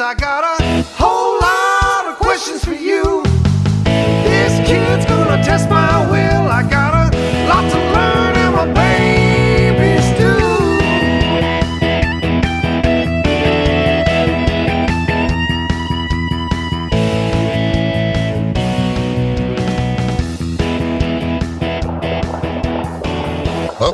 I got a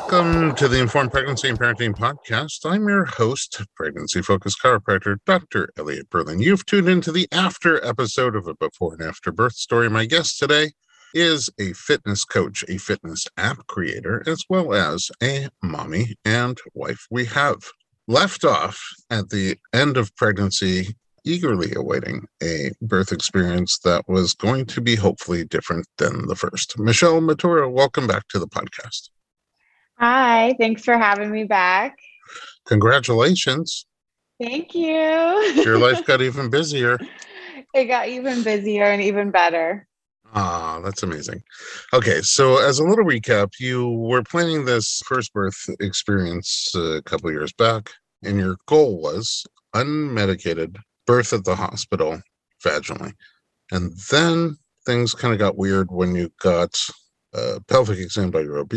Welcome to the Informed Pregnancy and Parenting Podcast. I'm your host, pregnancy focused chiropractor Dr. Elliot Berlin. You've tuned into the after episode of a before and after birth story. My guest today is a fitness coach, a fitness app creator, as well as a mommy and wife. We have left off at the end of pregnancy, eagerly awaiting a birth experience that was going to be hopefully different than the first. Michelle Matura, welcome back to the podcast. Hi, thanks for having me back. Congratulations. Thank you. Your life got even busier. it got even busier and even better. Ah, that's amazing. Okay, so as a little recap, you were planning this first birth experience a couple years back, and your goal was unmedicated birth at the hospital vaginally. And then things kind of got weird when you got a pelvic exam by your OB,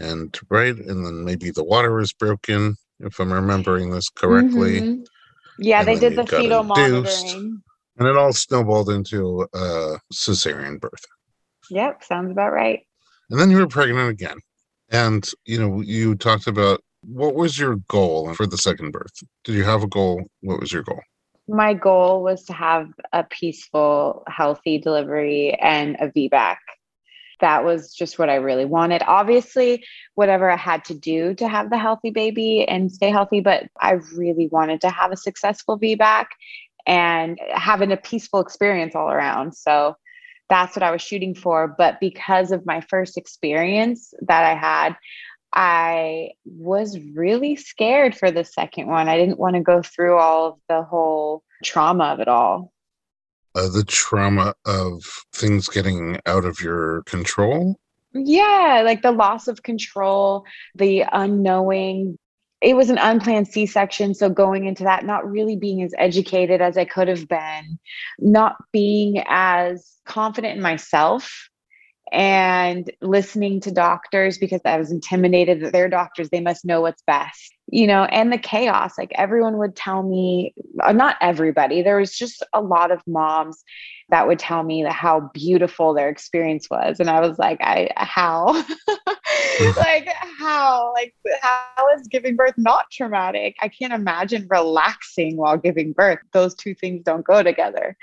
and right, and then maybe the water was broken, if I'm remembering this correctly. Mhm. Yeah, And they did the fetal induced. monitoring. And it all snowballed into a cesarean birth. Yep, sounds about right. And then you were pregnant again. And, you know, you talked about what was your goal for the second birth? Did you have a goal? What was your goal? My goal was to have a peaceful, healthy delivery and a VBAC. That was just what I really wanted. Obviously, whatever I had to do to have the healthy baby and stay healthy, but I really wanted to have a successful VBAC and having a peaceful experience all around. So that's what I was shooting for. But because of my first experience that I had, I was really scared for the second one. I didn't want to go through all of the whole trauma of it all. Uh, the trauma of things getting out of your control. Yeah, like the loss of control, the unknowing. It was an unplanned C section. So going into that, not really being as educated as I could have been, not being as confident in myself and listening to doctors because I was intimidated that they're doctors, they must know what's best, you know, and the chaos. Like everyone would tell me, uh, not everybody, there was just a lot of moms that would tell me how beautiful their experience was. And I was like, I, how? like, how? Like, how is giving birth not traumatic? I can't imagine relaxing while giving birth. Those two things don't go together.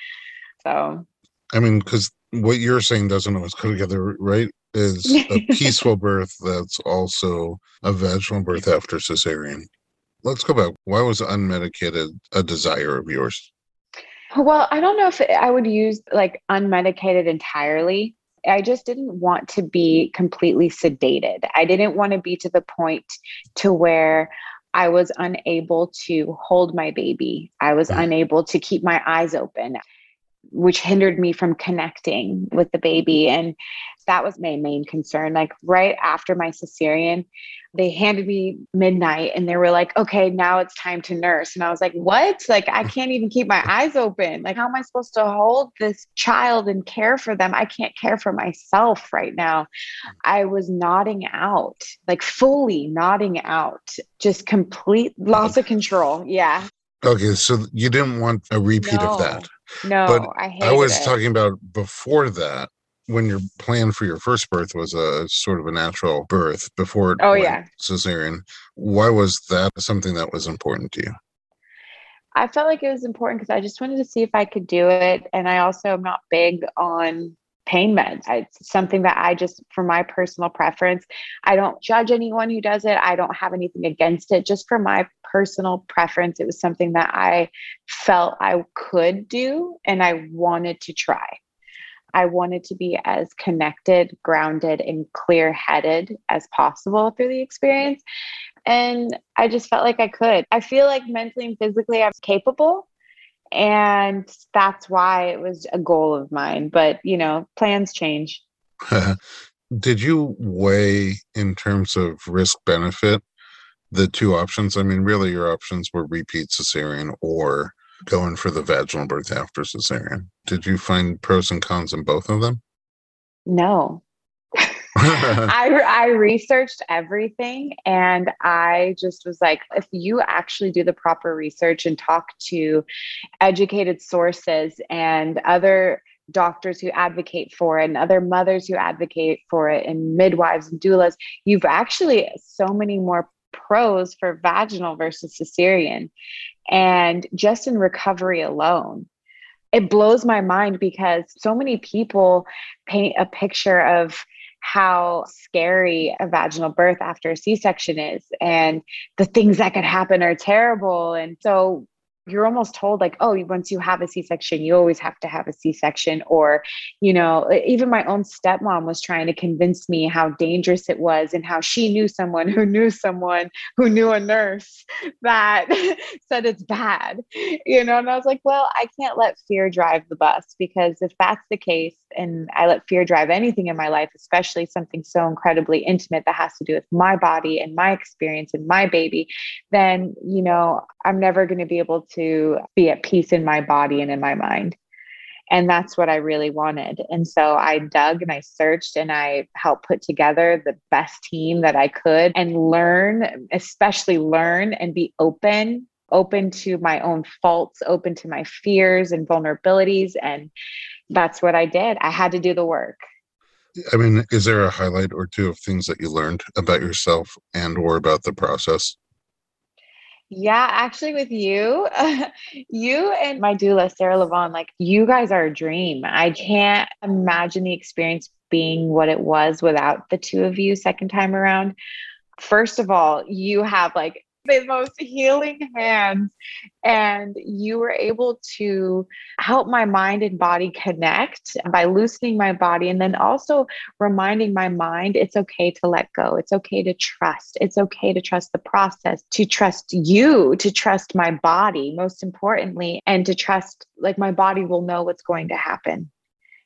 So, I mean, because what you're saying doesn't always go together, right? Is a peaceful birth that's also a vaginal birth after cesarean. Let's go back. Why was unmedicated a desire of yours? Well, I don't know if I would use like unmedicated entirely. I just didn't want to be completely sedated. I didn't want to be to the point to where I was unable to hold my baby. I was Mm. unable to keep my eyes open, which hindered me from connecting with the baby. Mm-hmm. And that was my main concern. Like right after my cesarean, they handed me midnight and they were like, okay, now it's time to nurse. And I was like, what? Like, I can't even keep my eyes open. Like, how am I supposed to hold this child and care for them? I can't care for myself right now. I was nodding out, like fully nodding out, just complete loss of control. Yeah. Okay, so you didn't want a repeat of that. No, But I I was it. talking about before that, when your plan for your first birth was a sort of a natural birth before it Oh, yeah. cesarean. Why was that something that was important to you? I felt like it was important because I just wanted to see if I could do it. And I also am not big on pain meds. It's something that I just, for my personal preference, I don't judge anyone who does it. I don't have anything against it. Just for my personal preference, it was something that I felt I could do and I wanted to try. I wanted to be as connected, grounded, and clear headed as possible through the experience. And I just felt like I could. I feel like mentally and physically I'm capable. And that's why it was a goal of mine. But, you know, plans change. Did you weigh in terms of risk benefit the two options? I mean, really, your options were repeat cesarean or going for the vaginal birth after cesarean. Did you find pros and cons in both of them? No. I, I researched everything and I just was like, if you actually do the proper research and talk to educated sources and other doctors who advocate for it and other mothers who advocate for it and midwives and doulas, you've actually so many more pros for vaginal versus cesarean. And just in recovery alone, it blows my mind because so many people paint a picture of how scary a vaginal birth after a C-section is and the things that could happen are terrible. And so you're almost told like, oh, once you have a C-section, you always have to have a C-section. Or, you know, even my own stepmom was trying to convince me how dangerous it was and how she knew someone who knew someone who knew a nurse that said it's bad. You know, and I was like, well, I can't let fear drive the bus because if that's the case, and I let fear drive anything in my life, especially something so incredibly intimate that has to do with my body and my experience and my baby, then, you know, I'm never going to be able to be at peace in my body and in my mind. And that's what I really wanted. And so I dug and I searched and I helped put together the best team that I could and learn, especially learn and be open, open to my own faults, open to my fears and vulnerabilities. And that's what I did. I had to do the work. I mean, is there a highlight or two of things that you learned about yourself and or about the process? Yeah, actually, with you, you and my doula, Sarah Levon, like you guys are a dream. I can't imagine the experience being what it was without the two of you second time around. First of all, you have like the most healing hands, and you were able to help my mind and body connect by loosening my body and then also reminding my mind it's okay to let go. It's okay to trust. It's okay to trust the process, to trust you, to trust my body, most importantly, and to trust like my body will know what's going to happen.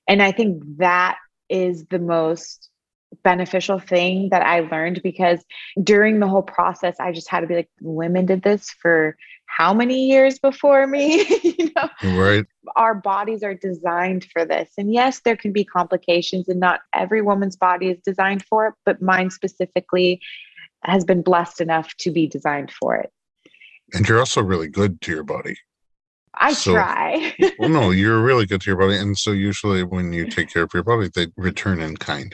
And I think that is the most beneficial thing that I learned because during the whole process, I just had to be like, women did this for how many years before me? you know, Right. our bodies are designed for this. And yes, there can be complications, and not every woman's body is designed for it, but mine specifically has been blessed enough to be designed for it. And you're also really good to your body. I So- try. Well, no, you're really good to your body. And so usually when you take care of your body, they return in kind.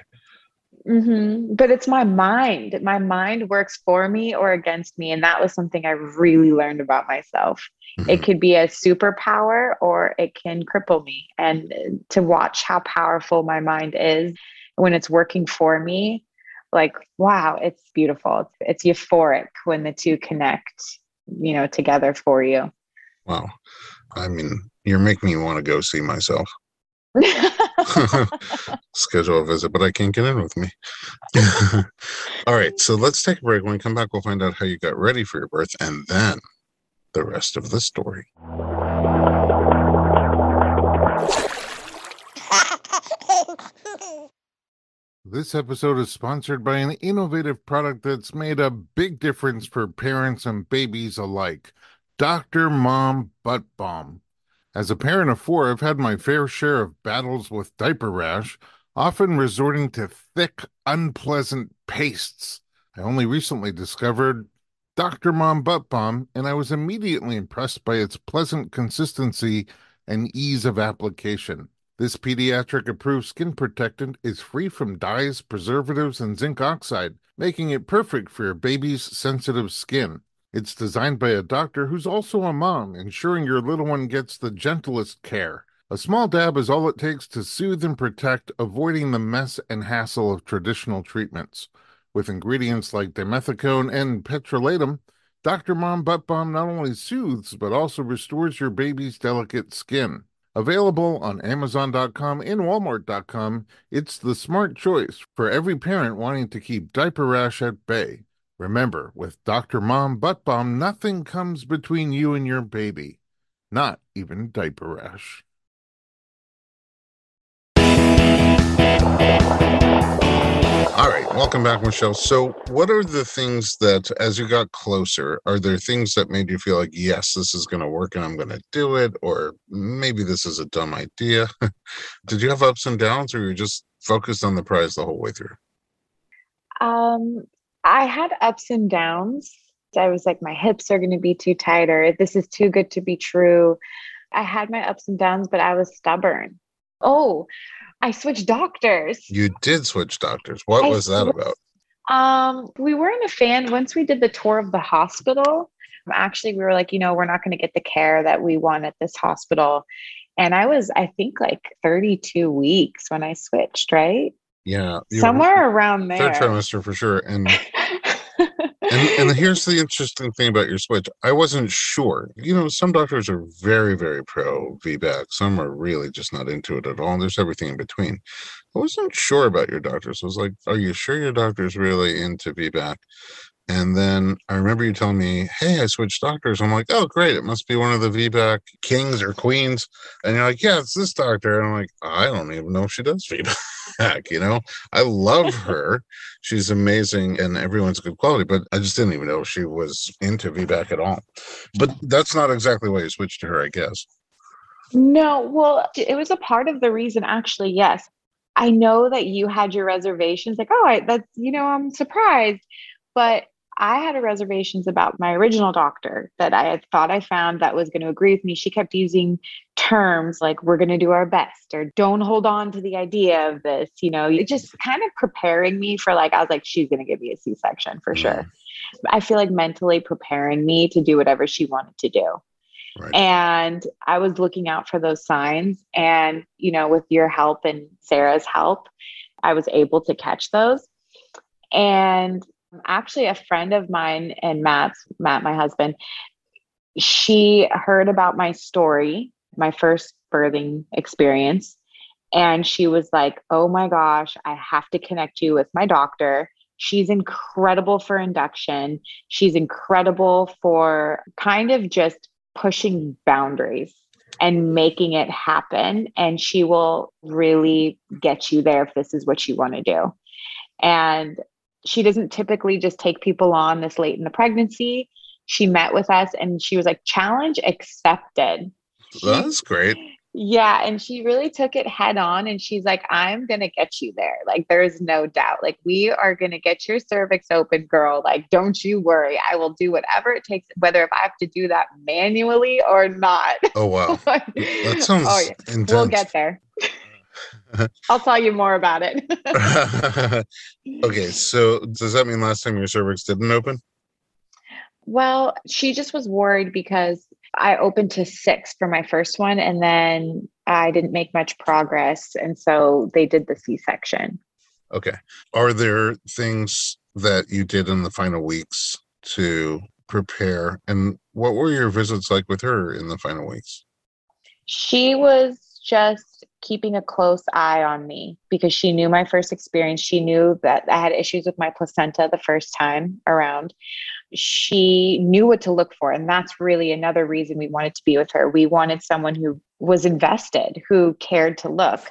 Hmm But it's my mind. My mind works for me or against me. And that was something I really learned about myself. It Mhm. could be a superpower or it can cripple me. And to watch how powerful my mind is when it's working for me, like, wow, it's beautiful. It's, it's euphoric when the two connect, you know, together for you. Wow. I mean, you're making me want to go see myself. Schedule a visit, but I can't get in with me. All right. So let's take a break. When we come back, we'll find out how you got ready for your birth and then the rest of the story. This episode is sponsored by an innovative product that's made a big difference for parents and babies alike Dr. Mom Butt Balm. As a parent of four, I've had my fair share of battles with diaper rash, often resorting to thick, unpleasant pastes. I only recently discovered Dr. Mom Butt Balm, and I was immediately impressed by its pleasant consistency and ease of application. This pediatric approved skin protectant is free from dyes, preservatives, and zinc oxide, making it perfect for your baby's sensitive skin. It's designed by a doctor who's also a mom, ensuring your little one gets the gentlest care. A small dab is all it takes to soothe and protect, avoiding the mess and hassle of traditional treatments. With ingredients like dimethicone and petrolatum, Dr. Mom Butt Balm not only soothes but also restores your baby's delicate skin. Available on Amazon.com and Walmart.com, it's the smart choice for every parent wanting to keep diaper rash at bay. Remember, with Dr. Mom Butt Balm, nothing comes between you and your baby, not even diaper rash. All right, welcome back, Michelle. So, what are the things that, as you got closer, are there things that made you feel like, yes, this is going to work and I'm going to do it, or maybe this is a dumb idea? Did you have ups and downs, or you just focused on the prize the whole way through? Um, I had ups and downs. I was like, my hips are going to be too tight, or this is too good to be true. I had my ups and downs, but I was stubborn. Oh, I switched doctors. You did switch doctors. What I was that switched- about? Um, we weren't a fan. Once we did the tour of the hospital, actually, we were like, you know, we're not going to get the care that we want at this hospital. And I was, I think, like 32 weeks when I switched, right? Yeah, Somewhere around there. third trimester for sure. And and, and here's the interesting thing about your switch. I wasn't sure. You know, some doctors are very, very pro VBAC. Some are really just not into it at all. And there's everything in between. I wasn't sure about your doctors. I was like, are you sure your doctor's really into VBAC? And then I remember you telling me, hey, I switched doctors. I'm like, oh, great. It must be one of the VBAC kings or queens. And you're like, yeah, it's this doctor. And I'm like, I don't even know if she does VBAC. You know, I love her. She's amazing and everyone's good quality, but I just didn't even know she was into VBAC at all. But that's not exactly why you switched to her, I guess. No, well, it was a part of the reason, actually. Yes. I know that you had your reservations, like, oh, I, that's, you know, I'm surprised. But I had a reservations about my original doctor that I had thought I found that was going to agree with me. She kept using terms like, we're going to do our best, or don't hold on to the idea of this. You know, just kind of preparing me for like, I was like, she's going to give me a C section for mm-hmm. sure. I feel like mentally preparing me to do whatever she wanted to do. Right. And I was looking out for those signs. And, you know, with your help and Sarah's help, I was able to catch those. And actually, a friend of mine and Matt's, Matt, my husband, she heard about my story, my first birthing experience. And she was like, oh my gosh, I have to connect you with my doctor. She's incredible for induction. She's incredible for kind of just pushing boundaries and making it happen. And she will really get you there if this is what you want to do. And she doesn't typically just take people on this late in the pregnancy. She met with us and she was like, challenge accepted. That's great. Yeah. And she really took it head on and she's like, I'm going to get you there. Like, there's no doubt. Like, we are going to get your cervix open, girl. Like, don't you worry. I will do whatever it takes, whether if I have to do that manually or not. Oh, wow. that That sounds oh, intense. We'll get there. I'll tell you more about it. okay, so does that mean last time your cervix didn't open? well, she just was worried because I opened to six for my first one and then I didn't make much progress. And so they did the C section. Okay. Are there things that you did in the final weeks to prepare? And what were your visits like with her in the final weeks? She was just keeping a close eye on me because she knew my first experience. She knew that I had issues with my placenta the first time around. She knew what to look for. And that's really another reason we wanted to be with her. We wanted someone who was invested, who cared to look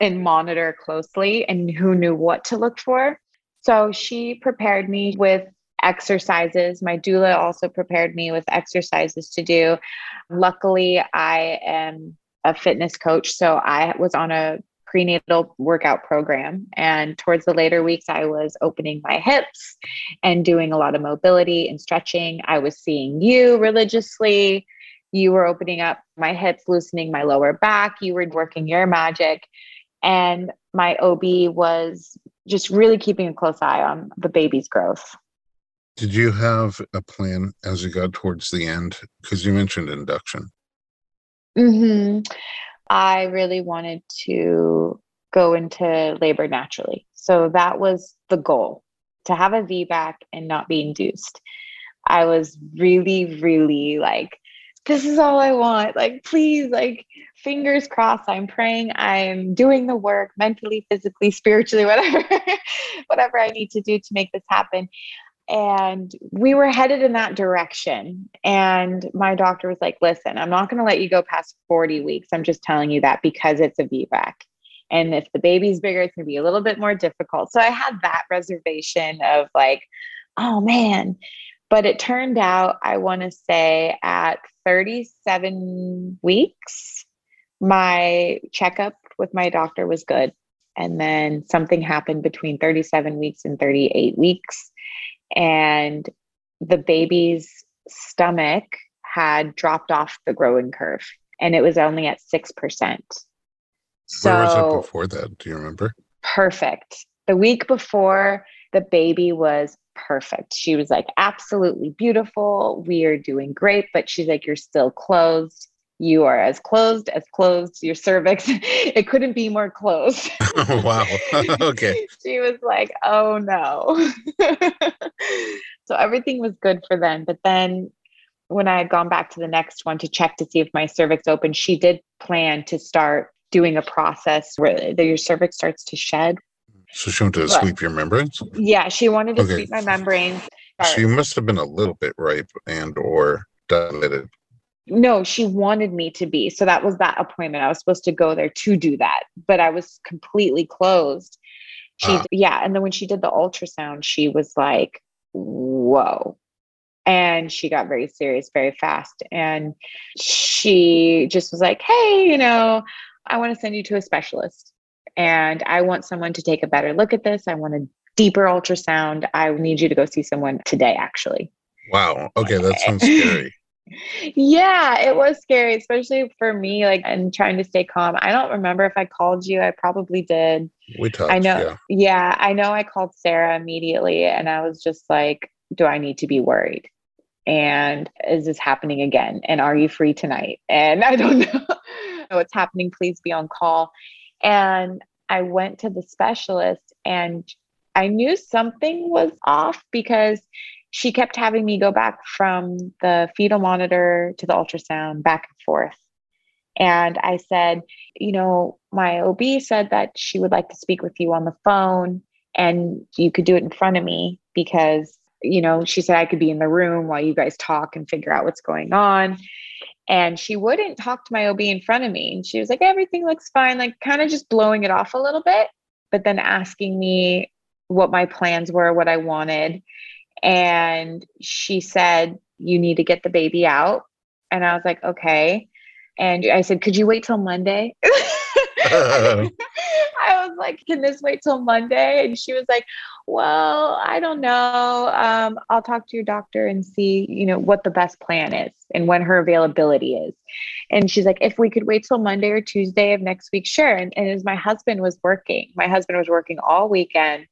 and monitor closely, and who knew what to look for. So she prepared me with exercises. My doula also prepared me with exercises to do. Luckily, I am a fitness coach. So I was on a prenatal workout program. And towards the later weeks, I was opening my hips and doing a lot of mobility and stretching. I was seeing you religiously. You were opening up my hips, loosening my lower back. You were working your magic. And my OB was just really keeping a close eye on the baby's growth. Did you have a plan as you got towards the end? Because you mentioned induction. Hmm I really wanted to go into labor naturally. So that was the goal to have a VBAC and not be induced. I was really, really like, this is all I want. Like, please, like, fingers crossed. I'm praying. I'm doing the work mentally, physically, spiritually, whatever, whatever I need to do to make this happen and we were headed in that direction. And my doctor was like listen i'm not going to let you go past 40 weeks. I'm just telling you that because it's a vbac and if the baby's bigger it's going to be a little bit more difficult. So i had that reservation of like oh man. But it turned out i want to say at 37 weeks my checkup with my doctor was good. And then something happened between 37 weeks and 38 weeks and the baby's stomach had dropped off the growing curve and it was only at 6%. So, Where was it before that? Do you remember? Perfect. The week before, the baby was perfect. She was like, absolutely beautiful. We are doing great. But she's like, you're still closed. You are as closed as closed. Your cervix, it couldn't be more closed. oh, wow. okay. she was like, oh no. so everything was good for then. But then when I had gone back to the next one to check to see if my cervix opened, she did plan to start doing a process where your cervix starts to shed. So she wanted to but, sweep your membranes? Yeah, she wanted to okay. sweep my membranes. So you must have been a little bit ripe and or dilated no, she wanted me to be. So that was that appointment. I was supposed to go there to do that, but I was completely closed. She, uh. yeah. And then when she did the ultrasound, she was like, whoa. And she got very serious very fast. And she just was like, hey, you know, I want to send you to a specialist. And I want someone to take a better look at this. I want a deeper ultrasound. I need you to go see someone today, actually. Wow. Okay. That sounds scary yeah, it was scary, especially for me, like, and trying to stay calm. I don't remember if I called you. I probably did. We talked. I know. Yeah. yeah, I know I called Sarah immediately and I was just like, do I need to be worried? And is this happening again? And are you free tonight? And I don't know oh, what's happening. Please be on call. And I went to the specialist and I knew something was off because she kept having me go back from the fetal monitor to the ultrasound back and forth. And I said, you know, my OB said that she would like to speak with you on the phone and you could do it in front of me because, you know, she said I could be in the room while you guys talk and figure out what's going on. And she wouldn't talk to my OB in front of me. And she was like, everything looks fine, like kind of just blowing it off a little bit, but then asking me what my plans were, what I wanted. And she said, You need to get the baby out. And I was like, Okay. And I said, Could you wait till Monday? I was like, Can this wait till Monday? And she was like, Well, I don't know. Um, I'll talk to your doctor and see, you know, what the best plan is and when her availability is. And she's like, If we could wait till Monday or Tuesday of next week, sure. And, and as my husband was working, my husband was working all weekend.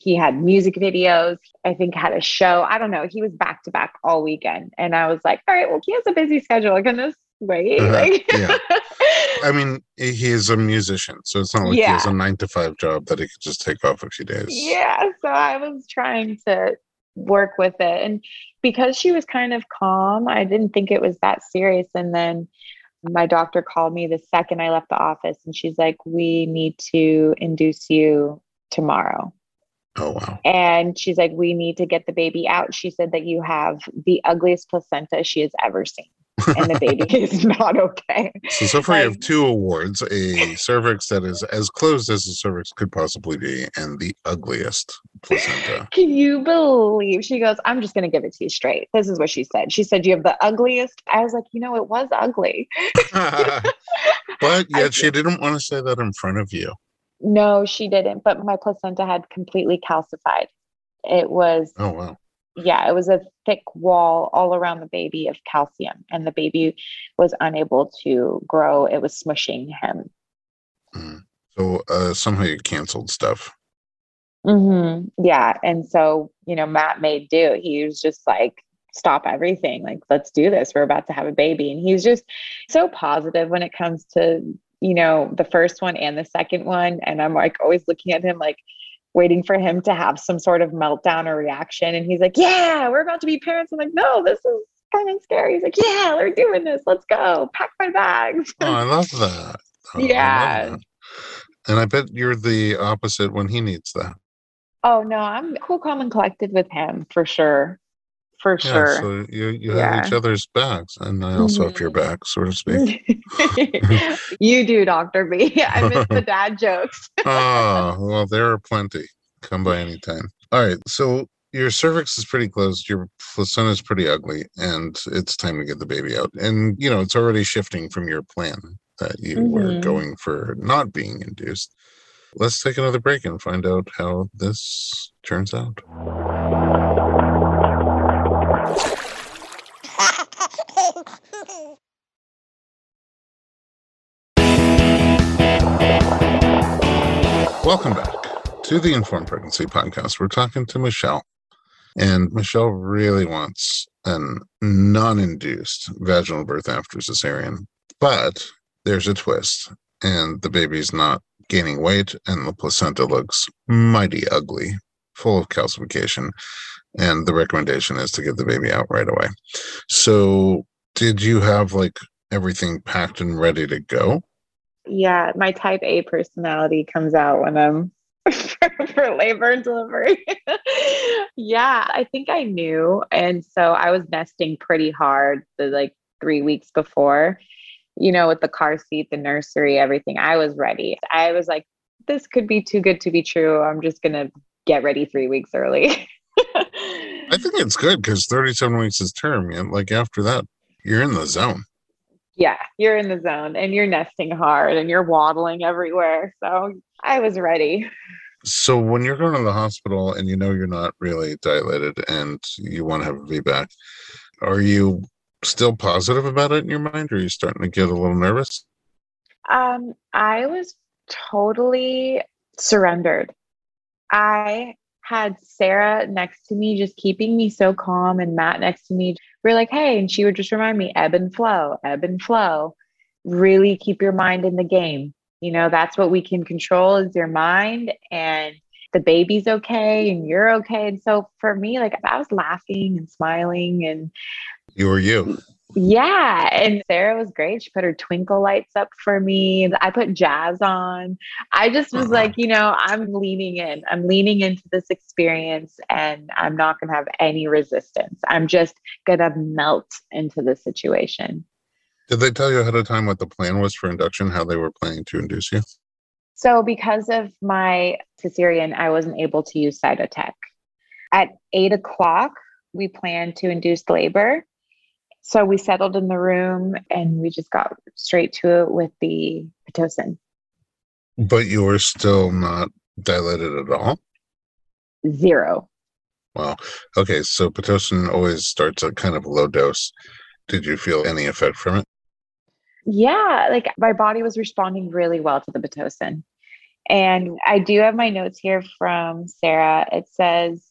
He had music videos, I think had a show. I don't know. He was back to back all weekend. And I was like, all right, well, he has a busy schedule. Can this wait? Uh-huh. Like, yeah. I mean, he is a musician, so it's not like yeah. he has a nine to five job that he could just take off a few days. Yeah. So I was trying to work with it. And because she was kind of calm, I didn't think it was that serious. And then my doctor called me the second I left the office and she's like, We need to induce you tomorrow. Oh, wow. And she's like, We need to get the baby out. She said that you have the ugliest placenta she has ever seen. And the baby is not okay. So, so far, like, you have two awards a cervix that is as closed as a cervix could possibly be, and the ugliest placenta. Can you believe? She goes, I'm just going to give it to you straight. This is what she said. She said, You have the ugliest. I was like, You know, it was ugly. But I yet she didn't want to say that in front of you. No, she didn't. But my placenta had completely calcified. It was, Oh wow. Yeah, it was a thick wall all around the baby of calcium, and the baby was unable to grow. It was smushing him. Mm. So uh, somehow you canceled stuff. hmm Yeah. And so, you know, Matt made do. He was just like, stop everything. Like, let's do this. We're about to have a baby. And he's just so positive when it comes to, you know, the first one and the second one. And I'm like always looking at him, like, waiting for him to have some sort of meltdown or reaction. And he's like, yeah, we're about to be parents. I'm like, no, this is kind of scary. He's like, yeah, we're doing this. Let's go. Pack my bags. Oh, I love that. Oh, I love Yeah. that. And I bet you're the opposite when he needs that. Oh no, I'm cool, calm, and collected with him for sure. For Yeah, sure. so you you have each other's backs, and I also have your Mhm. back, so to speak. you do, Dr. B. I miss the dad jokes. oh, well, there are plenty. Come by anytime. All right. So your cervix is pretty closed. Your placenta is pretty ugly, and it's time to get the baby out. And, you know, it's already shifting from your plan that you were Mhm. going for not being induced. Let's take another break and find out how this turns out. Welcome back to the Informed Pregnancy Podcast. We're talking to Michelle, and Michelle really wants an non induced vaginal birth after cesarean. But there's a twist, and the baby's not gaining weight, and the placenta looks mighty ugly, full of calcification. And the recommendation is to get the baby out right away. So, did you have like everything packed and ready to go? Yeah, my type A personality comes out when I'm for labor and delivery. yeah, I think I knew. And so I was nesting pretty hard the like three weeks before, you know, with the car seat, the nursery, everything. I was ready. I was like, this could be too good to be true. I'm just going to get ready three weeks early. I think it's good because 37 weeks is term. And like after that, you're in the zone. Yeah, you're in the zone and you're nesting hard and you're waddling everywhere. So I was ready. So when you're going to the hospital and you know you're not really dilated and you want to have a VBAC, are you still positive about it in your mind or are you starting to get a little nervous? Um, I was totally surrendered. I had Sarah next to me, just keeping me so calm, and Matt next to me. We're like, hey, and she would just remind me ebb and flow, ebb and flow. Really keep your mind in the game. You know, that's what we can control is your mind, and the baby's okay, and you're okay. And so for me, like, I was laughing and smiling, and You were you? Yeah, and Sarah was great. She put her twinkle lights up for me. I put jazz on. I just was Uh-huh. like, you know, I'm leaning in. I'm leaning into this experience and I'm not going to have any resistance. I'm just going to melt into the situation. Did they tell you ahead of time what the plan was for induction, how they were planning to induce you? So, because of my cesarean, I wasn't able to use Cytotec. At eight o'clock, we planned to induce labor. So, we settled in the room and we just got straight to it with the Pitocin. But you were still not dilated at all? Zero. Wow. Okay, so Pitocin always starts at kind of low dose. Did you feel any effect from it? Yeah, like my body was responding really well to the Pitocin. And I do have my notes here from Sarah. It says,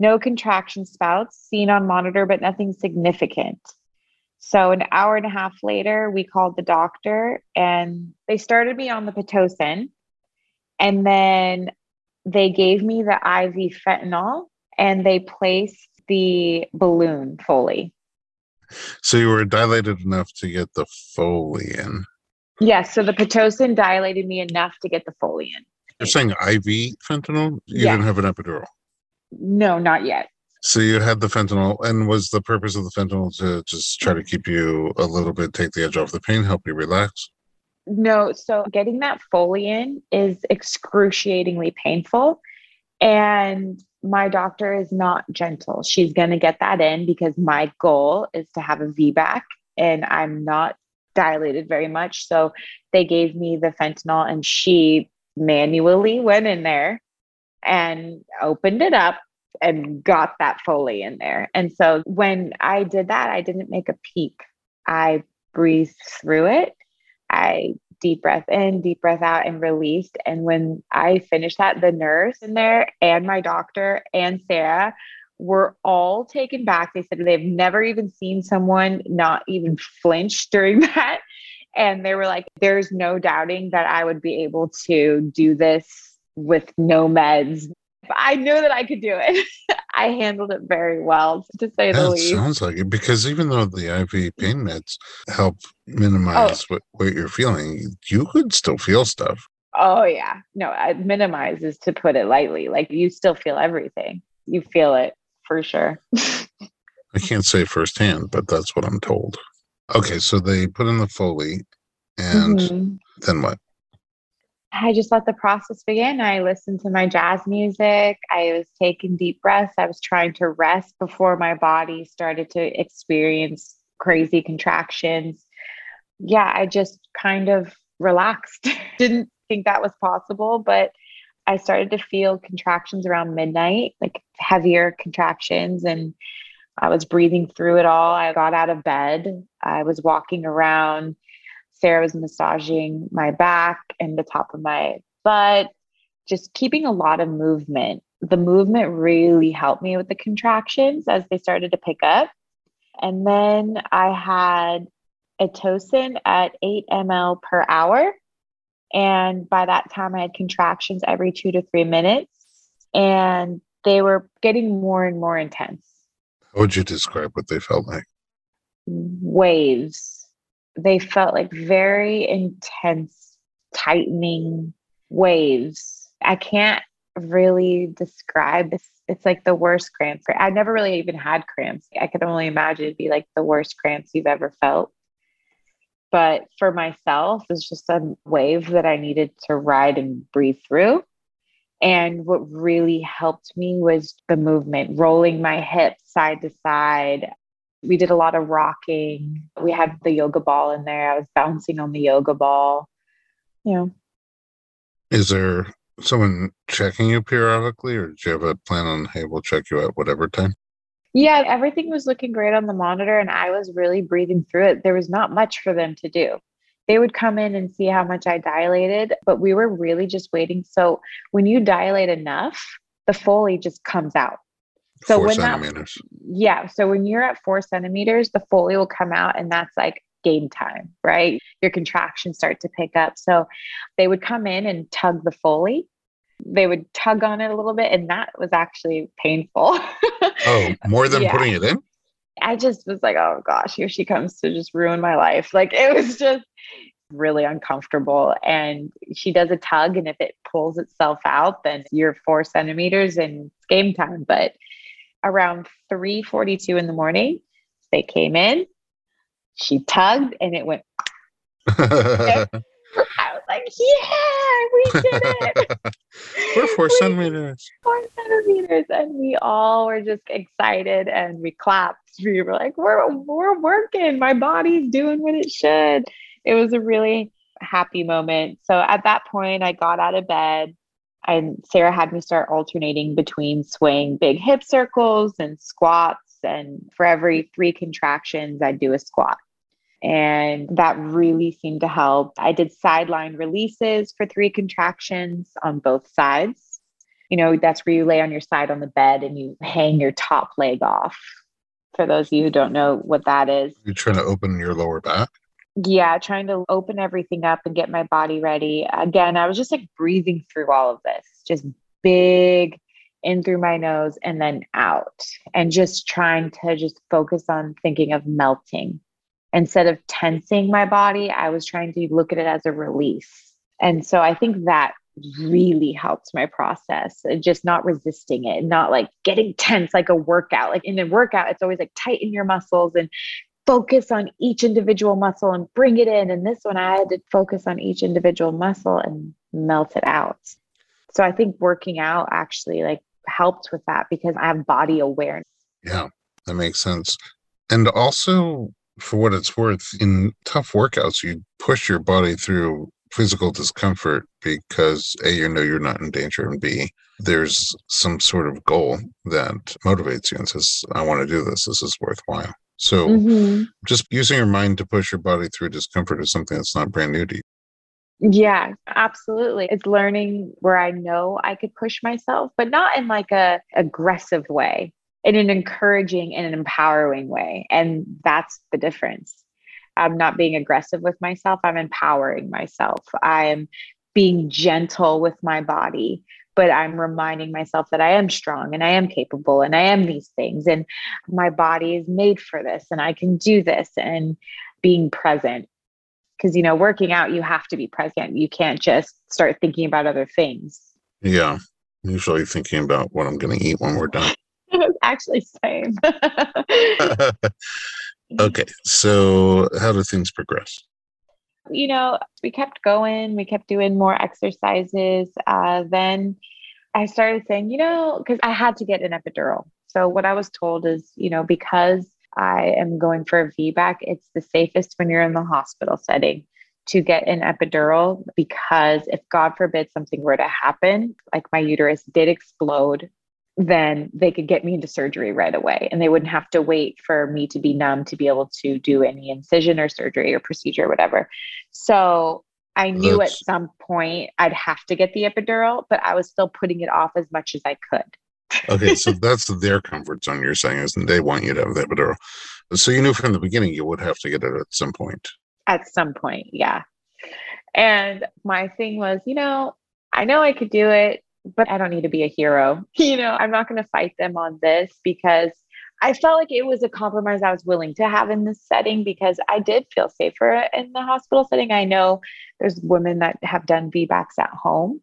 no contraction spouts seen on monitor, but nothing significant. So, an hour and a half later, we called the doctor and they started me on the Pitocin. And then they gave me the IV fentanyl and they placed the balloon fully. So you were dilated enough to get the Foley in. Yes, so the Pitocin dilated me enough to get the Foley in. You're saying IV fentanyl? You Yeah. didn't have an epidural. No, not yet. So you had the fentanyl, and was the purpose of the fentanyl to just try to keep you a little bit, take the edge off the pain, help you relax? No, so getting that Foley in is excruciatingly painful. And my doctor is not gentle. She's going to get that in because my goal is to have a VBAC and I'm not dilated very much. So they gave me the fentanyl and she manually went in there and opened it up and got that Foley in there. And so when I did that, I didn't make a peep. I breathed through it. I deep breath in, deep breath out, and released. And when I finished that, the nurse in there and my doctor and Sarah were all taken back. They said they've never even seen someone not even flinch during that. And they were like, there's no doubting that I would be able to do this with no meds. I knew that I could do it. I handled it very well, to say the That least. sounds like it because even though the IV pain meds help minimize what, what you're feeling, you could still feel stuff. Oh yeah. No, I minimize is to put it lightly. Like you still feel everything. You feel it for sure. I can't say firsthand, but that's what I'm told. Okay, so they put in the Foley, and Mhm. then what? I just let the process begin. I listened to my jazz music. I was taking deep breaths. I was trying to rest before my body started to experience crazy contractions. Yeah, I just kind of relaxed. Didn't think that was possible, but I started to feel contractions around midnight, like heavier contractions. And I was breathing through it all. I got out of bed. I was walking around. Sarah was massaging my back and the top of my butt, just keeping a lot of movement. The movement really helped me with the contractions as they started to pick up. And then I had Pitocin at 8 ml per hour. And by that time, I had contractions every two to three minutes, and they were getting more and more intense. How would you describe what they felt like? waves. They felt like very intense, tightening waves. I can't really describe this. It's like the worst cramps. I never really even had cramps. I could only imagine it'd be like the worst cramps you've ever felt. But for myself, it's just a wave that I needed to ride and breathe through. And what really helped me was the movement, rolling my hips side to side, we did a lot of rocking. We had the yoga ball in there. I was bouncing on the yoga ball. You know, Is there someone checking you periodically, or do you have a plan on, hey, we'll check you at whatever time? yeah, everything was looking great on the monitor, and I was really breathing through it. There was not much for them to do. They would come in and see how much I dilated, but we were really just waiting. So when you dilate enough, the Foley just comes out. So Four when that- Yeah. So when you're at four centimeters, the Foley will come out, and that's like game time, right? Your contractions start to pick up. So they would come in and tug the Foley. They would tug on it a little bit, and that was actually painful. Oh, more than Yeah. putting it in? I just was like, oh gosh, here she comes to just ruin my life. Like it was just really uncomfortable. And she does a tug, and if it pulls itself out, then you're four centimeters and it's game time. But around 3:42 in the morning, they came in, she tugged, and it went. I was like, yeah, we did it. We're four We- centimeters. four centimeters and we all were just excited and we clapped we were like we're we're working my body's doing what it should it was a really happy moment so at that point i got out of bed and sarah had me start alternating between swaying big hip circles and squats and for every three contractions i'd do a squat and that really seemed to help i did sideline releases for three contractions on both sides you know, that's where you lay on your side on the bed and you hang your top leg off. For those of you who don't know what that is, You're trying to open your lower back. Yeah, trying to open everything up and get my body ready. Again, I was just like breathing through all of this, just big in through my nose and then out, and just trying to just focus on thinking of melting. Instead of tensing my body, I was trying to look at it as a release. And so I think that really helped my process and just not resisting it, not like getting tense like a workout. Like in a workout, it's always like tighten your muscles and focus on each individual muscle and bring it in. And this one, I had to focus on each individual muscle and melt it out. So I think working out actually like helped with that because I have body awareness. Yeah, that makes sense. And also, for what it's worth, in tough workouts, you push your body through physical discomfort because A, you know you're not in danger, and B, there's some sort of goal that motivates you and says, I want to do this. This is worthwhile. So Mhm. just using your mind to push your body through discomfort is something that's not brand new to you. Yeah, absolutely. It's learning where I know I could push myself, but not in like a aggressive way, in an encouraging and an empowering way. And that's the difference. I'm not being aggressive with myself. I'm empowering myself. I'm being gentle with my body, but I'm reminding myself that I am strong and I am capable and I am these things and my body is made for this and I can do this and being present because you know working out you have to be present you can't just start thinking about other things Yeah. Usually thinking about what I'm going to eat when we're done. actually same okay. So, how do things progress? You know we kept going we kept doing more exercises uh, then i started saying you know because i had to get an epidural. So what i was told is you know because i am going for a vbac it's the safest when you're in the hospital setting to get an epidural because if god forbid something were to happen like my uterus did explode then they could get me into surgery right away and they wouldn't have to wait for me to be numb to be able to do any incision or surgery or procedure or whatever. So I knew at some point I'd have to get the epidural, but I was still putting it off as much as I could. Okay. So, that's their comfort zone, you're saying, is they want you to have the epidural. So, you knew from the beginning you would have to get it at some point. At some point, yeah. And my thing was, you know, I know I could do it, but I don't need to be a hero. You know, I'm not going to fight them on this because I felt like it was a compromise I was willing to have in this setting because I did feel safer in the hospital setting. I know there's women that have done VBACs at home,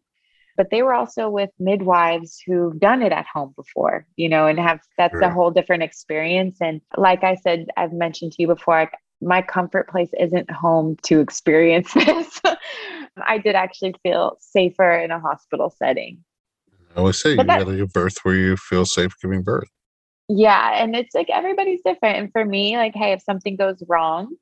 but they were also with midwives who've done it at home before, you know, and have that's Sure. a whole different experience. And like I said, I've mentioned to you before, like, my comfort place isn't home to experience this. I did actually feel safer in a hospital setting. I always say you But that- got to give birth where you feel safe giving birth. Yeah. And it's like everybody's different. And for me, like, hey, if something goes wrong,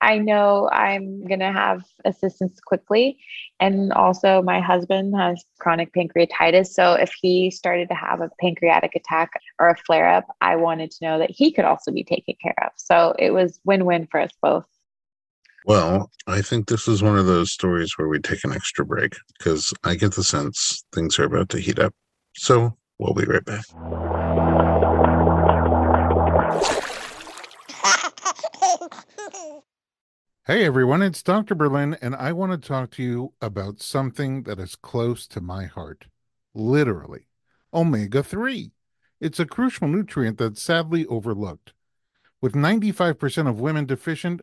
I know I'm going to have assistance quickly. And also, my husband has chronic pancreatitis. So if he started to have a pancreatic attack or a flare up, I wanted to know that he could also be taken care of. So it was win win for us both. Well, I think this is one of those stories where we take an extra break because I get the sense things are about to heat up. So we'll be right back. Hey everyone, it's Dr. Berlin, and I want to talk to you about something that is close to my heart. Literally, omega 3. It's a crucial nutrient that's sadly overlooked. With 95% of women deficient,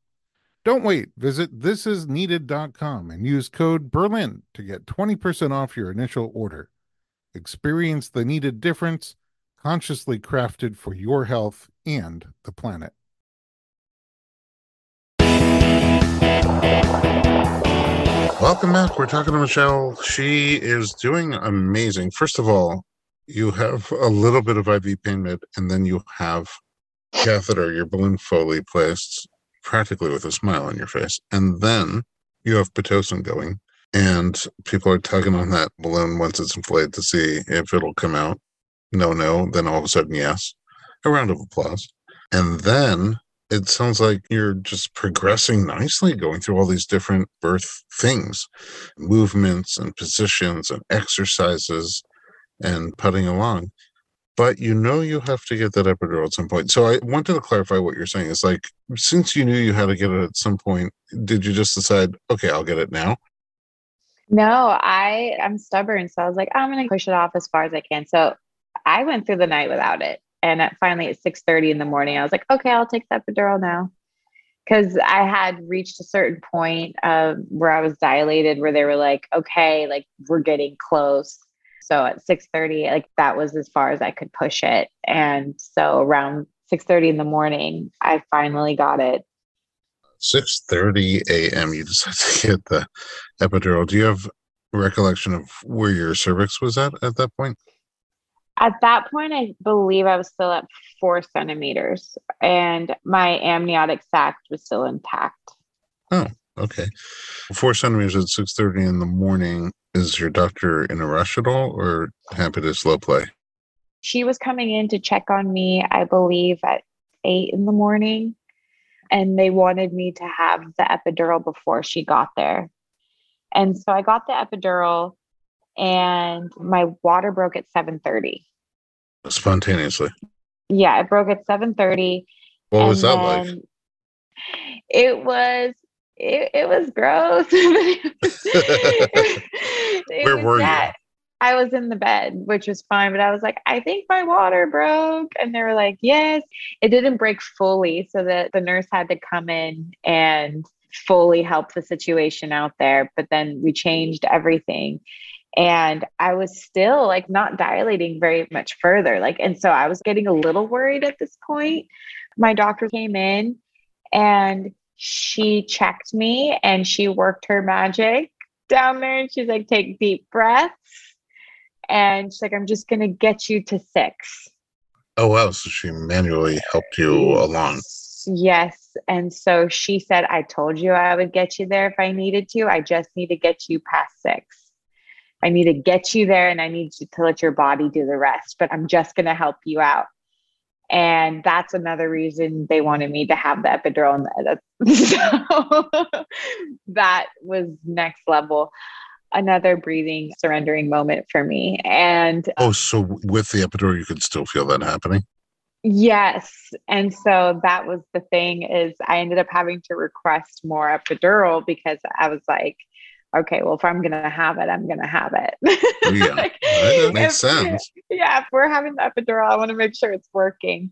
Don't wait. Visit thisisneeded.com and use code Berlin to get 20% off your initial order. Experience the needed difference, consciously crafted for your health and the planet. Welcome back. We're talking to Michelle. She is doing amazing. First of all, you have a little bit of IV pain med, and then you have catheter, your balloon Foley placed practically with a smile on your face. And then you have Pitocin going, and people are tugging on that balloon once it's inflated to see if it'll come out. No, no. Then all of a sudden, yes. A round of applause. And then it sounds like you're just progressing nicely, going through all these different birth things, movements and positions and exercises and putting along but you know you have to get that epidural at some point. So I wanted to clarify what you're saying. It's like since you knew you had to get it at some point, did you just decide, okay, I'll get it now? No, I I'm stubborn, so I was like, I'm gonna push it off as far as I can. So I went through the night without it, and at, finally at six thirty in the morning, I was like, okay, I'll take the epidural now. because I had reached a certain point of where I was dilated, where they were like, okay, like we're getting close. So at 6:30, like that was as far as I could push it. And so around 6:30 in the morning, I finally got it. 6:30 a.m. You decided to get the epidural. Do you have recollection of where your cervix was at at that point? At that point, I believe I was still at four centimeters, and my amniotic sac was still intact. Oh, okay. Four centimeters at six thirty in the morning. Is your doctor in a rush at all, or happy to slow play? She was coming in to check on me, I believe, at eight in the morning, and they wanted me to have the epidural before she got there. And so I got the epidural and my water broke at 7:30. Spontaneously. Yeah, it broke at 7:30. What was that like? It was it, it was gross. it Where was were that. I was in the bed, which was fine, but I was like, I think my water broke. And they were like, yes. It didn't break fully. So that the nurse had to come in and fully help the situation out there. But then we changed everything. And I was still like not dilating very much further. Like, and so I was getting a little worried at this point. My doctor came in and she checked me and she worked her magic down there. And she's like, take deep breaths. And she's like, I'm just going to get you to six. Oh, wow. So she manually helped you along. Yes. And so she said, I told you I would get you there if I needed to. I just need to get you past six. I need to get you there and I need you to let your body do the rest, but I'm just going to help you out. And that's another reason they wanted me to have the epidural. So that was next level. Another breathing, surrendering moment for me. And Oh, so with the epidural, you could still feel that happening? Yes. And so that was the thing is I ended up having to request more epidural because I was like, okay, well, if I'm going to have it, I'm going to have it. Yeah, Like, that makes if- sense. Yeah. If we're having the epidural, I want to make sure it's working.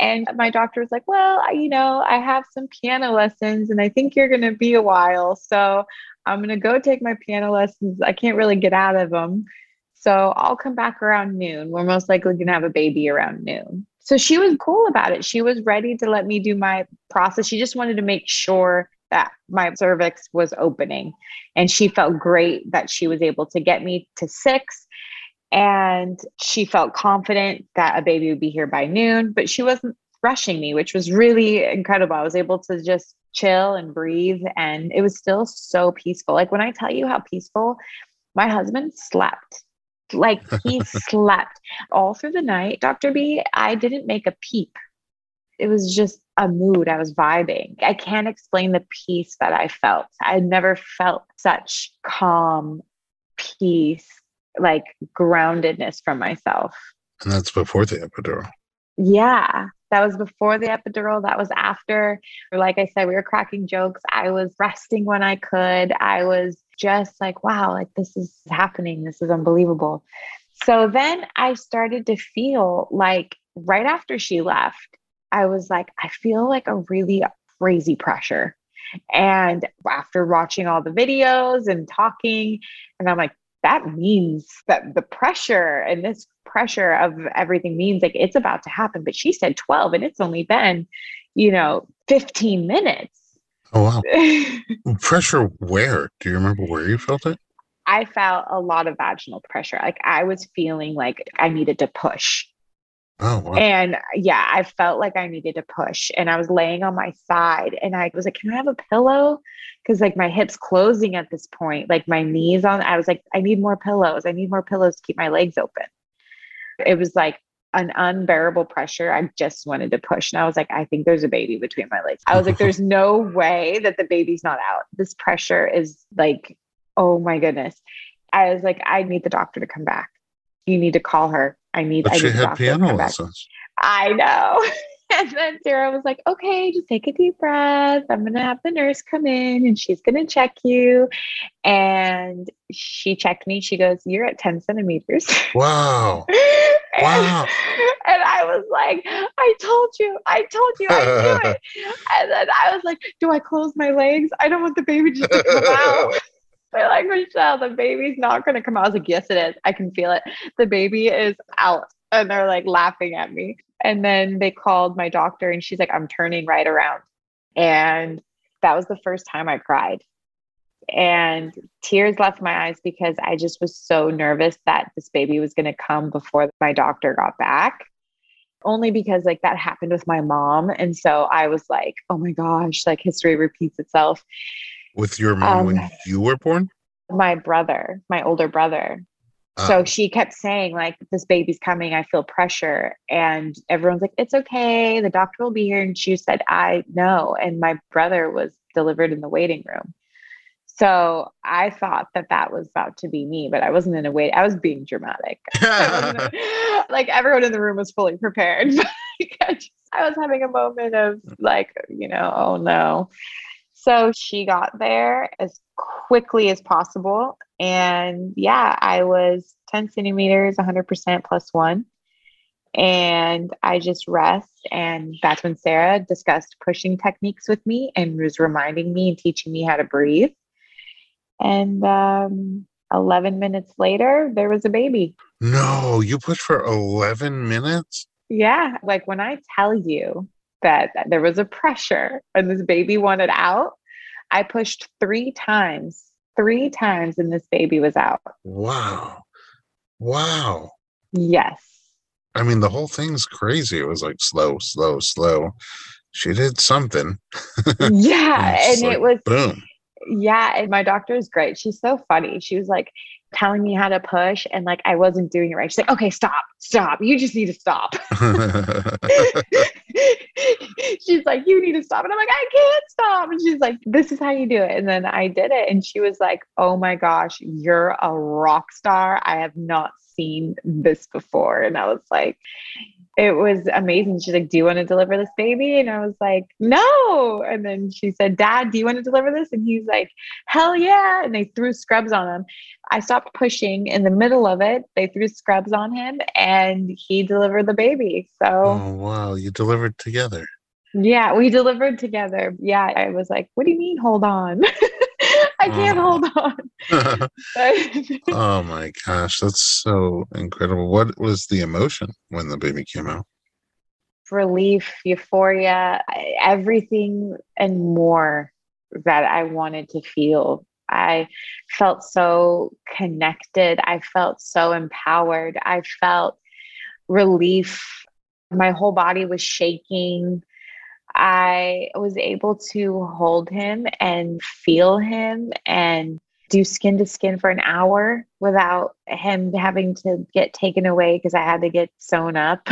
And my doctor was like, well, I, you know, I have some piano lessons and I think you're going to be a while. So I'm going to go take my piano lessons. I can't really get out of them. So I'll come back around noon. We're most likely going to have a baby around noon. So she was cool about it. She was ready to let me do my process. She just wanted to make sure that my cervix was opening. And she felt great that she was able to get me to six. And she felt confident that a baby would be here by noon, but she wasn't rushing me, which was really incredible. I was able to just chill and breathe. And it was still so peaceful. Like when I tell you how peaceful, my husband slept. Like he slept all through the night. Dr. B, I didn't make a peep. It was just a mood. I was vibing. I can't explain the peace that I felt. I never felt such calm, peace, like groundedness from myself. And that's before the epidural. Yeah, that was before the epidural. That was after. Like I said, we were cracking jokes. I was resting when I could. I was just like, wow, like this is happening. This is unbelievable. So then I started to feel like right after she left, I was like, I feel like a really crazy pressure. And after watching all the videos and talking, and I'm like, that means that the pressure and this pressure of everything means like it's about to happen. But she said 12, and it's only been, you know, 15 minutes. Oh, wow. Pressure where? Do you remember where you felt it? I felt a lot of vaginal pressure. Like I was feeling like I needed to push. Oh, wow. And yeah, I felt like I needed to push. And I was laying on my side and I was like, can I have a pillow? Because like my hips closing at this point, like my knees on, I was like, I need more pillows. I need more pillows to keep my legs open. It was like an unbearable pressure. I just wanted to push. And I was like, I think there's a baby between my legs. I was like, there's no way that the baby's not out. This pressure is like, oh my goodness. I was like, I need the doctor to come back. You need to call her. I need, But I she need had piano lessons. I know. And then Sarah was like, okay, just take a deep breath. I'm going to have the nurse come in and she's going to check you. And she checked me. She goes, You're at 10 centimeters. Wow. Wow. And, I was like, I told you, I told you I knew it. And then I was like, do I close my legs? I don't want the baby just to come out. They're like, Michelle, the baby's not going to come out. I was like, yes, it is. I can feel it. The baby is out. And they're like laughing at me. And then they called my doctor and she's like, I'm turning right around. And that was the first time I cried. And tears left my eyes because I just was so nervous that this baby was going to come before my doctor got back. Only because, like, that happened with my mom. And so I was like, oh my gosh, like, history repeats itself. With your mom Um, when you were born? My brother, my older brother, so Uh, she kept saying like this baby's coming i feel pressure. And everyone's like it's okay the doctor will be here. And she said i know. And my brother was delivered in the waiting room. So i thought that that was about to be me but i wasn't in a wait i was being dramatic. Like everyone in the room was fully prepared I, just, I was having a moment of like you know oh no so she got there as quickly as possible. And yeah, I was 10 centimeters, 100% plus one. And I just rest. And that's when Sarah discussed pushing techniques with me and was reminding me and teaching me how to breathe. And um, 11 minutes later, there was a baby. no, you pushed for 11 minutes? Yeah. Like when I tell you that there was a pressure and this baby wanted out, I pushed three times, three times, and this baby was out. Wow. Wow. Yes. I mean, the whole thing's crazy. It was like slow, slow, slow. She did something. Yeah. And like, it was, Boom. yeah. And my doctor is great. She's so funny. She was like telling me how to push, and like I wasn't doing it right. She's like, okay, stop, stop. You just need to stop. she's like, you need to stop. And I'm like, I can't stop. And she's like, this is how you do it. And then I did it. And she was like, oh my gosh, you're a rock star. I have not seen this before. And I was like, it was amazing. She's like, Do you want to deliver this baby? And I was like, No. And then she said, Dad, do you want to deliver this? And he's like, Hell yeah. And they threw scrubs on him. I stopped pushing in the middle of it. They threw scrubs on him and he delivered the baby. So, oh, wow. You delivered together. yeah, we delivered together. Yeah. I was like, What do you mean, hold on? I can't hold on. Oh my gosh. That's so incredible. What was the emotion when the baby came out? relief, euphoria, everything and more that I wanted to feel. I felt so connected. I felt so empowered. I felt relief. My whole body was shaking. I was able to hold him and feel him and do skin to skin for an hour without him having to get taken away because I had to get sewn up.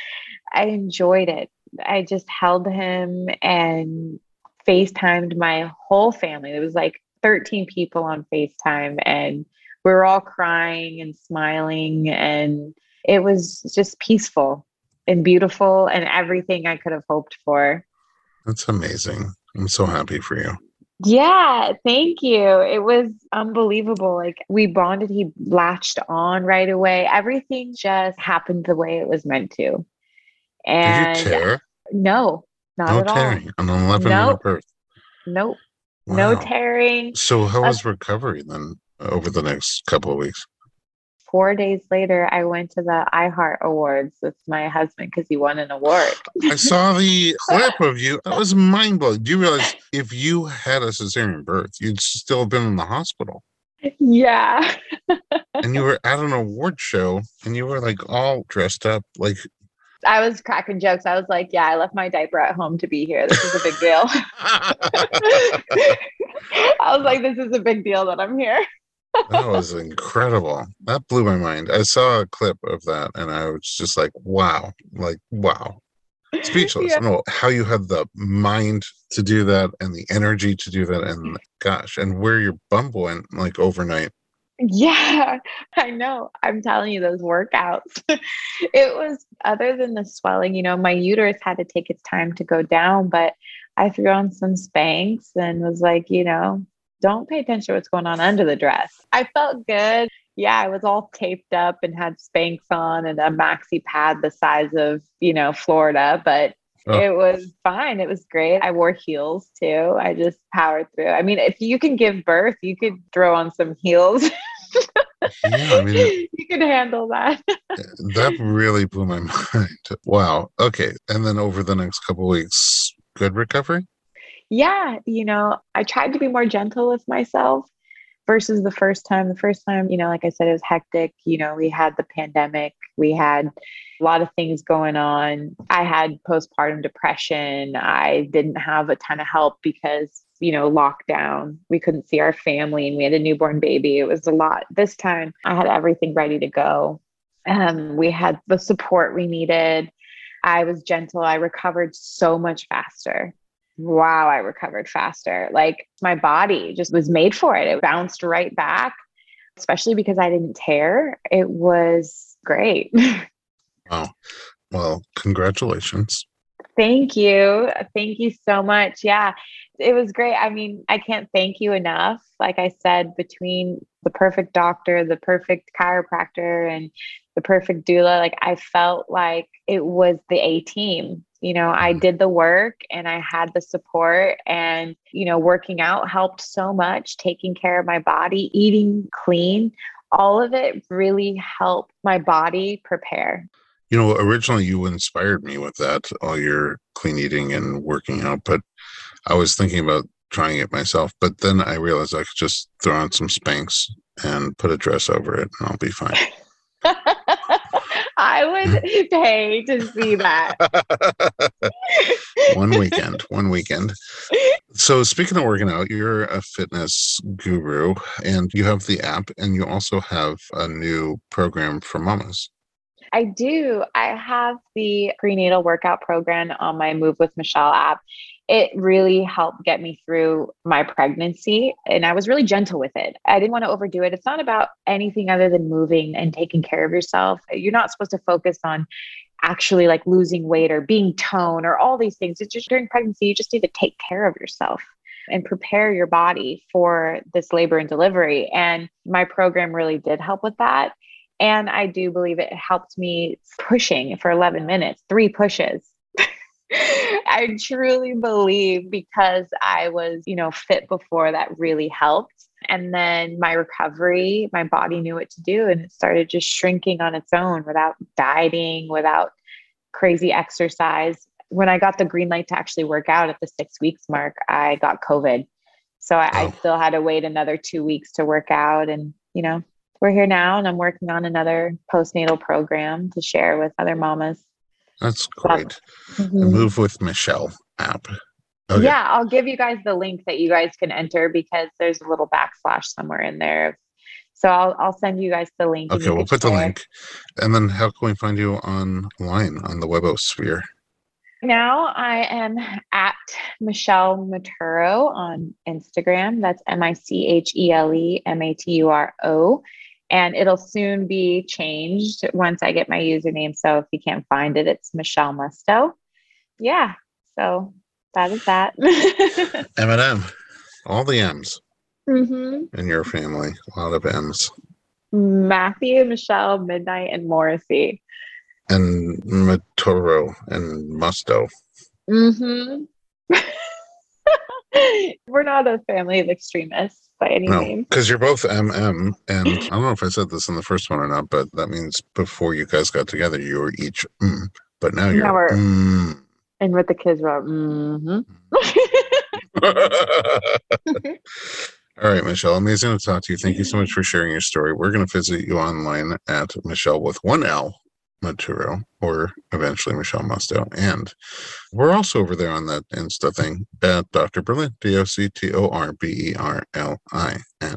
I enjoyed it. I just held him and FaceTimed my whole family. There was like 13 people on FaceTime and we were all crying and smiling and it was just peaceful and beautiful and everything I could have hoped for. That's amazing. I'm so happy for you. Yeah, thank you. It was unbelievable. Like we bonded, he latched on right away. Everything just happened the way it was meant to. And Did you tear? no, not No at all. tearing on an 11 Nope. birth. Nope. No tearing. So, how Uh, was recovery then over the next couple of weeks? Four days later, I went to the iHeart Awards with my husband because he won an award. I saw the clip of you. That was mind blowing. Do you realize if you had a cesarean birth, you'd still have been in the hospital? yeah. And you were at an award show and you were like all dressed up. Like, I was cracking jokes. I was like, yeah, I left my diaper at home to be here. This is a big deal. I was like, this is a big deal that I'm here. That was incredible. That blew my mind. I saw a clip of that and I was just like, wow, like, wow. Speechless. Yeah. I don't know how you had the mind to do that and the energy to do that. And mm. gosh, and where your bump went like overnight. Yeah, I know. I'm telling you, those workouts. it was other than the swelling, you know, my uterus had to take its time to go down, but I threw on some Spanx and was like, you know, don't pay attention to what's going on under the dress. I felt good. yeah, I was all taped up and had Spanx on and a maxi pad the size of, you know, Florida, but Oh. it was fine. It was great. I wore heels too. I just powered through. I mean, if you can give birth, you could throw on some heels. Yeah, I mean, you can handle that. that really blew my mind. Wow. Okay. And then over the next couple weeks, good recovery? Yeah, you know, I tried to be more gentle with myself versus the first time. The first time, you know, like I said, it was hectic. You know, we had the pandemic, we had a lot of things going on. I had postpartum depression. I didn't have a ton of help because, you know, lockdown. We couldn't see our family and we had a newborn baby. It was a lot. This time, I had everything ready to go. Um, we had the support we needed. I was gentle. I recovered so much faster wow, I recovered faster. Like my body just was made for it. It bounced right back, especially because I didn't tear. It was great. Wow. Well, congratulations. Thank you. Thank you so much. Yeah, it was great. I mean, I can't thank you enough. Like I said, between the perfect doctor, the perfect chiropractor, and the perfect doula, like I felt like it was the A team. You know, I mm-hmm. did the work and I had the support, and, you know, working out helped so much, taking care of my body, eating clean. All of it really helped my body prepare. You know, originally you inspired me with that, all your clean eating and working out, but I was thinking about trying it myself. But then I realized I could just throw on some Spanx and put a dress over it and I'll be fine. I would pay to see that. one weekend, one weekend. So, speaking of working out, you're a fitness guru and you have the app and you also have a new program for mamas. I do. I have the prenatal workout program on my Move with Michelle app. It really helped get me through my pregnancy, and I was really gentle with it. I didn't want to overdo it. It's not about anything other than moving and taking care of yourself. You're not supposed to focus on actually like losing weight or being toned or all these things. It's just during pregnancy, you just need to take care of yourself and prepare your body for this labor and delivery. And my program really did help with that. And I do believe it helped me pushing for 11 minutes, three pushes. I truly believe because I was, you know, fit before that really helped. And then my recovery, my body knew what to do and it started just shrinking on its own without dieting, without crazy exercise. When I got the green light to actually work out at the six weeks mark, I got COVID. So I, I Oh. still had to wait another two weeks to work out. And, you know, we're here now and I'm working on another postnatal program to share with other mamas. That's great. Mhm. Move with Michelle app. Okay. Yeah, I'll give you guys the link that you guys can enter because there's a little backslash somewhere in there. So I'll I'll send you guys the link. Okay, we'll put the link. And then how can we find you online on the webosphere? Now I am at Michelle Maturo on Instagram. That's M I C H E L E M A T U R O. And it'll soon be changed once I get my username. So if you can't find it, it's Michelle Musto. Yeah. So that is that. M&M. All the M's mm-hmm. in your family. A lot of M's. Matthew, Michelle, Midnight, and Morrissey. And Maturo and Musto. hmm We're not a family of extremists by any No, means. because you're both MM. And I don't know if I said this in the first one or not, but that means before you guys got together, you were each mm. But now you're Now mm. And with the kids, we're mm-hmm. All right, Michelle. Amazing to talk to you. Thank you so much for sharing your story. We're going to visit you online at Michelle with one L Maturo or eventually Michelle Musto. And we're also over there on that Insta thing at Dr. Berlin, D O C T O R B E R L I N.